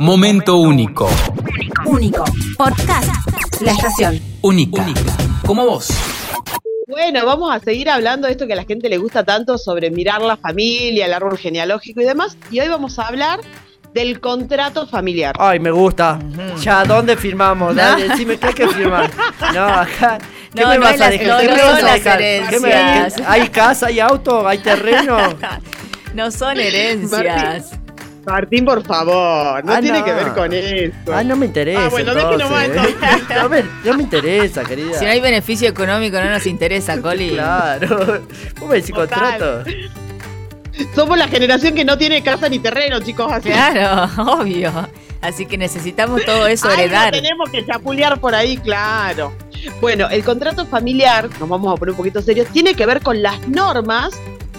Momento único. Único. Podcast. La estación. Única. Como vos. Bueno, vamos a seguir hablando de esto que a la gente le gusta tanto sobre mirar la familia, el árbol genealógico y demás. Y hoy vamos a hablar del contrato familiar. Ay, me gusta. Ya, ¿dónde firmamos? Dale, decime qué hay que firmar. No, acá. ¿Qué No, me no vas a dejar? no, ¿Qué no me vas ¿Hay casa, hay auto, hay terreno? No son herencias. Martín, por favor, no Ah, tiene no. que ver con eso. Ah, no me interesa. Ah, bueno, entonces. no, me, no me interesa, querida. Si no hay beneficio económico, no nos interesa, Coli. Claro. ¿Vos me decís contrato? Somos la generación que no tiene casa ni terreno, chicos. Así Claro, obvio. Así que necesitamos todo eso Algo heredar. tenemos que chapulear por ahí, claro. Bueno, el contrato familiar, nos vamos a poner un poquito serios, tiene que ver con las normas,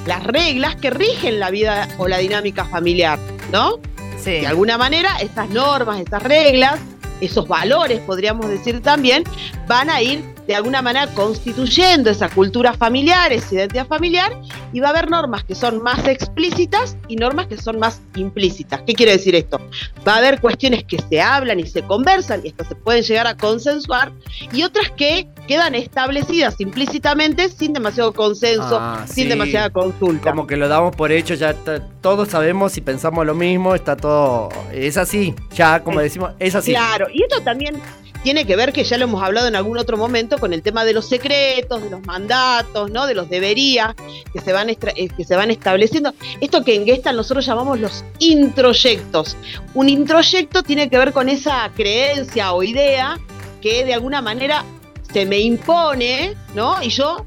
las reglas que rigen la vida o la dinámica familiar, ¿no? Sí. De alguna manera, estas normas, estas reglas, esos valores, podríamos decir también, van a ir de alguna manera constituyendo esa cultura familiar, esa identidad familiar, y va a haber normas que son más explícitas y normas que son más implícitas. ¿Qué quiere decir esto? Va a haber cuestiones que se hablan y se conversan, y estas se pueden llegar a consensuar, y otras que quedan establecidas implícitamente sin demasiado consenso, Ah, sin sí. demasiada consulta. Como que lo damos por hecho, ya todos sabemos y pensamos lo mismo, está todo. Es así, ya como decimos, es así. Claro, y esto también tiene que ver, que ya lo hemos hablado en algún otro momento, con el tema de los secretos, de los mandatos, ¿no? De los debería, que se van, eh, que se van estableciendo. Esto que en Gestalt nosotros llamamos los introyectos. Un introyecto tiene que ver con esa creencia o idea que de alguna manera se me impone, ¿no? Y yo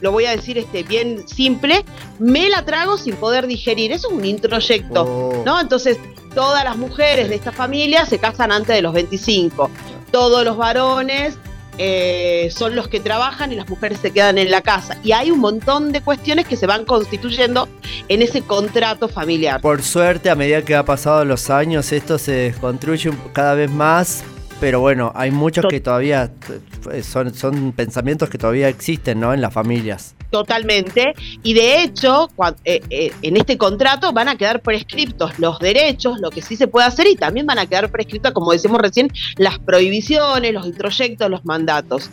lo voy a decir este bien simple, me la trago sin poder digerir. Eso es un introyecto. Oh. ¿no? Entonces, todas las mujeres de esta familia se casan antes de los 25. Todos los varones eh, son los que trabajan y las mujeres se quedan en la casa. Y hay un montón de cuestiones que se van constituyendo en ese contrato familiar. Por suerte, a medida que ha pasado los años, esto se desconstruye cada vez más. Pero bueno, hay muchos que todavía eh, son, son pensamientos que todavía existen, ¿no? En las familias. Totalmente. Y de hecho, eh, eh, en este contrato van a quedar prescriptos los derechos, lo que sí se puede hacer, y también van a quedar prescriptas, como decíamos recién, las prohibiciones, los introyectos, los mandatos.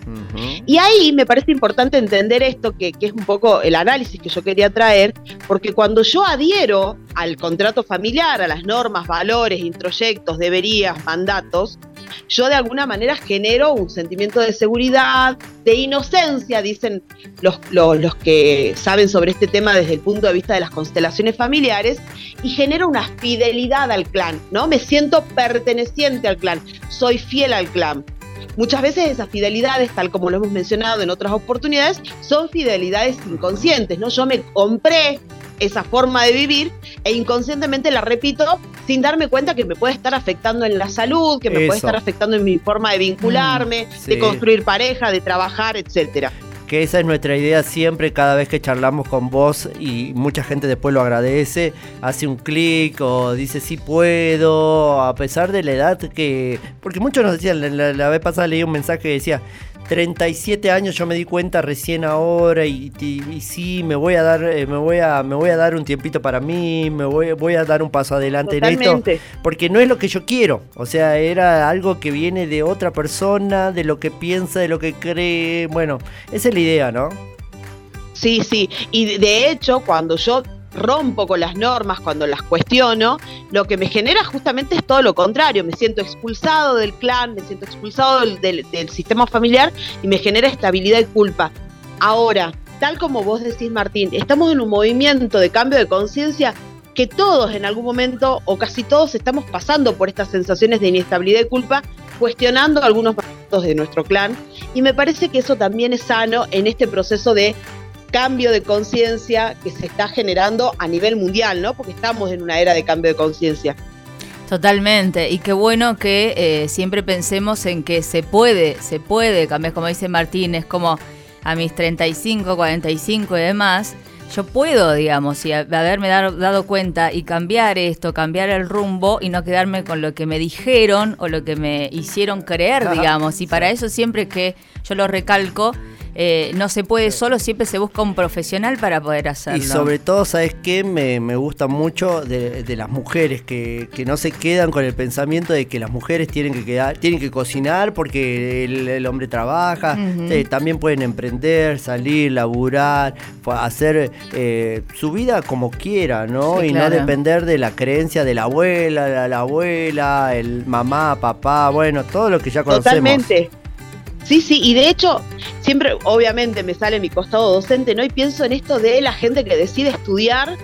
Y ahí me parece importante entender esto, que, que es un poco el análisis que yo quería traer, porque cuando yo adhiero al contrato familiar, a las normas, valores, introyectos, deberías, mandatos, yo de alguna manera genero un sentimiento de seguridad, de inocencia, dicen los, los, los que saben sobre este tema desde el punto de vista de las constelaciones familiares, y genero una fidelidad al clan, ¿no? Me siento perteneciente al clan, soy fiel al clan. Muchas veces esas fidelidades, tal como lo hemos mencionado en otras oportunidades, son fidelidades inconscientes, ¿no? Yo me compré esa forma de vivir e inconscientemente la repito sin darme cuenta que me puede estar afectando en la salud, que me puede estar afectando en mi forma de vincularme, sí. de construir pareja, de trabajar, etcétera. Que esa es nuestra idea siempre, cada vez que charlamos con vos y mucha gente después lo agradece, hace un clic o dice sí puedo, a pesar de la edad que... Porque muchos nos decían, la, la- la vez pasada leí un mensaje que decía, 37 años yo me di cuenta recién ahora y, y- y sí, me voy a dar eh, me voy a me voy a dar un tiempito para mí, me voy, voy a dar un paso adelante en esto porque no es lo que yo quiero. O sea, era algo que viene de otra persona, de lo que piensa, de lo que cree. Bueno, esa es la idea, ¿no? Sí, sí. Y de hecho, cuando yo rompo con las normas, cuando las cuestiono, lo que me genera justamente es todo lo contrario. Me siento expulsado del clan, me siento expulsado del, sistema familiar y me genera estabilidad y culpa. Ahora, tal como vos decís, Martín, estamos en un movimiento de cambio de conciencia que todos en algún momento, o casi todos, estamos pasando por estas sensaciones de inestabilidad y culpa, cuestionando algunos de nuestro clan. Y me parece que eso también es sano en este proceso de cambio de conciencia que se está generando a nivel mundial, ¿no? Porque estamos en una era de cambio de conciencia. Totalmente. Y qué bueno que eh, siempre pensemos en que se puede, se puede cambiar, como dice Martín, es como a mis 35, 45 y demás. Yo puedo, digamos, y haberme dar- dado cuenta y cambiar esto, cambiar el rumbo y no quedarme con lo que me dijeron o lo que me hicieron creer, digamos. Y para eso siempre que yo lo recalco, eh, no se puede solo, siempre se busca un profesional para poder hacerlo. Y sobre todo, ¿sabes qué? Me, me gusta mucho de, de las mujeres, que, que, no se quedan con el pensamiento de que las mujeres tienen que quedar, tienen que cocinar porque el, el hombre trabaja, uh -huh. eh, también pueden emprender, salir, laburar, hacer eh, su vida como quiera, ¿no? Sí, y claro. no depender de la creencia de la abuela, la, la abuela, el mamá, papá, bueno, todo lo que ya conocemos. Totalmente. Sí, sí, y de hecho, siempre, obviamente, me sale mi costado docente, ¿no? Y pienso en esto de la gente que decide estudiar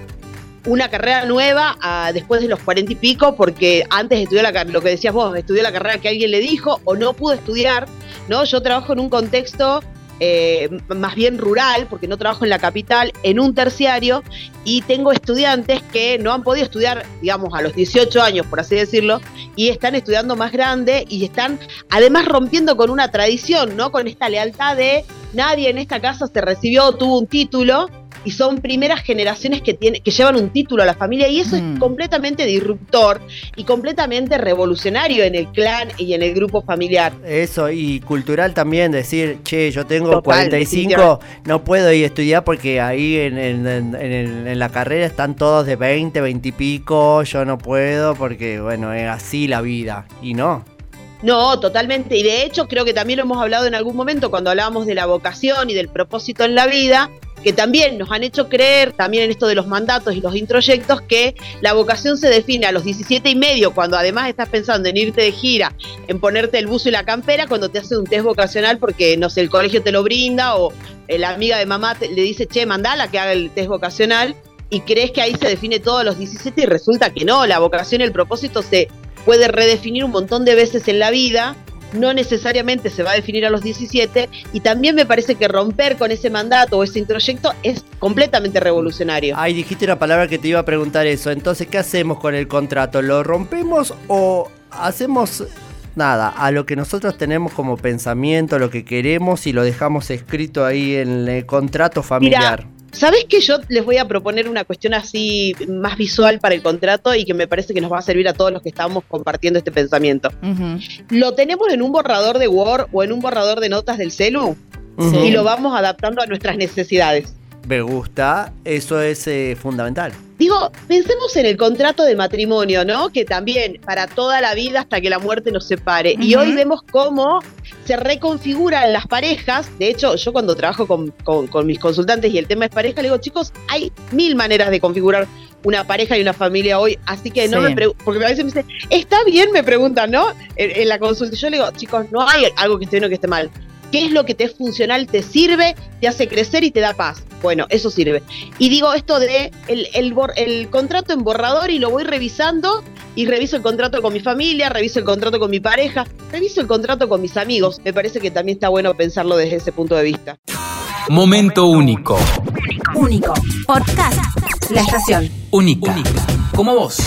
una carrera nueva a, después de los cuarenta y pico, porque antes estudió la, lo que decías vos, estudió la carrera que alguien le dijo o no pudo estudiar, ¿no? Yo trabajo en un contexto eh, más bien rural, porque no trabajo en la capital, en un terciario, y tengo estudiantes que no han podido estudiar, digamos, a los 18 años, por así decirlo, y están estudiando más grande y están además rompiendo con una tradición, ¿no? Con esta lealtad de nadie en esta casa se recibió, tuvo un título, y son primeras generaciones que, tiene, que llevan un título a la familia y eso mm. es completamente disruptor y completamente revolucionario en el clan y en el grupo familiar. Eso, y cultural también, decir, che, yo tengo Total, 45, no puedo ir a estudiar porque ahí en, en, en, en, la carrera están todos de 20, 20 y pico, yo no puedo porque, bueno, es así la vida, y no. No, totalmente. Y de hecho creo que también lo hemos hablado en algún momento cuando hablábamos de la vocación y del propósito en la vida, que también nos han hecho creer, también en esto de los mandatos y los introyectos, que la vocación se define a los 17 y medio, cuando además estás pensando en irte de gira, en ponerte el buzo y la campera, cuando te hacen un test vocacional porque, no sé, el colegio te lo brinda o la amiga de mamá te, le dice, che, mandala que haga el test vocacional y crees que ahí se define todo a los 17 y resulta que no, la vocación y el propósito se puede redefinir un montón de veces en la vida no necesariamente se va a definir a los 17 y también me parece que romper con ese mandato o ese introyecto es completamente revolucionario. Ay, dijiste una palabra que te iba a preguntar eso. Entonces, ¿qué hacemos con el contrato? ¿Lo rompemos o hacemos nada, a lo que nosotros tenemos como pensamiento, lo que queremos y lo dejamos escrito ahí en el contrato familiar? Mira, ¿Sabes que yo les voy a proponer una cuestión así más visual para el contrato y que me parece que nos va a servir a todos los que estamos compartiendo este pensamiento? Uh -huh. Lo tenemos en un borrador de Word o en un borrador de notas del celu uh -huh. y lo vamos adaptando a nuestras necesidades. Me gusta, eso es eh, fundamental. Digo, pensemos en el contrato de matrimonio, ¿no? Que también para toda la vida hasta que la muerte nos separe. Uh -huh. Y hoy vemos cómo se reconfiguran las parejas. De hecho, yo cuando trabajo con, con, con, mis consultantes y el tema es pareja, le digo, chicos, hay mil maneras de configurar una pareja y una familia hoy, así que no sí. me porque a veces me dicen, está bien, me preguntan, ¿no? En, en, la consulta yo le digo, chicos, no hay algo que esté bien o que esté mal. ¿Qué es lo que te es funcional, te sirve, te hace crecer y te da paz? Bueno, eso sirve. Y digo esto de el, el, el, contrato en borrador y lo voy revisando y reviso el contrato con mi familia, reviso el contrato con mi pareja, reviso el contrato con mis amigos. Me parece que también está bueno pensarlo desde ese punto de vista. Momento único. Único. Podcast. La estación. Única. Única. Como vos.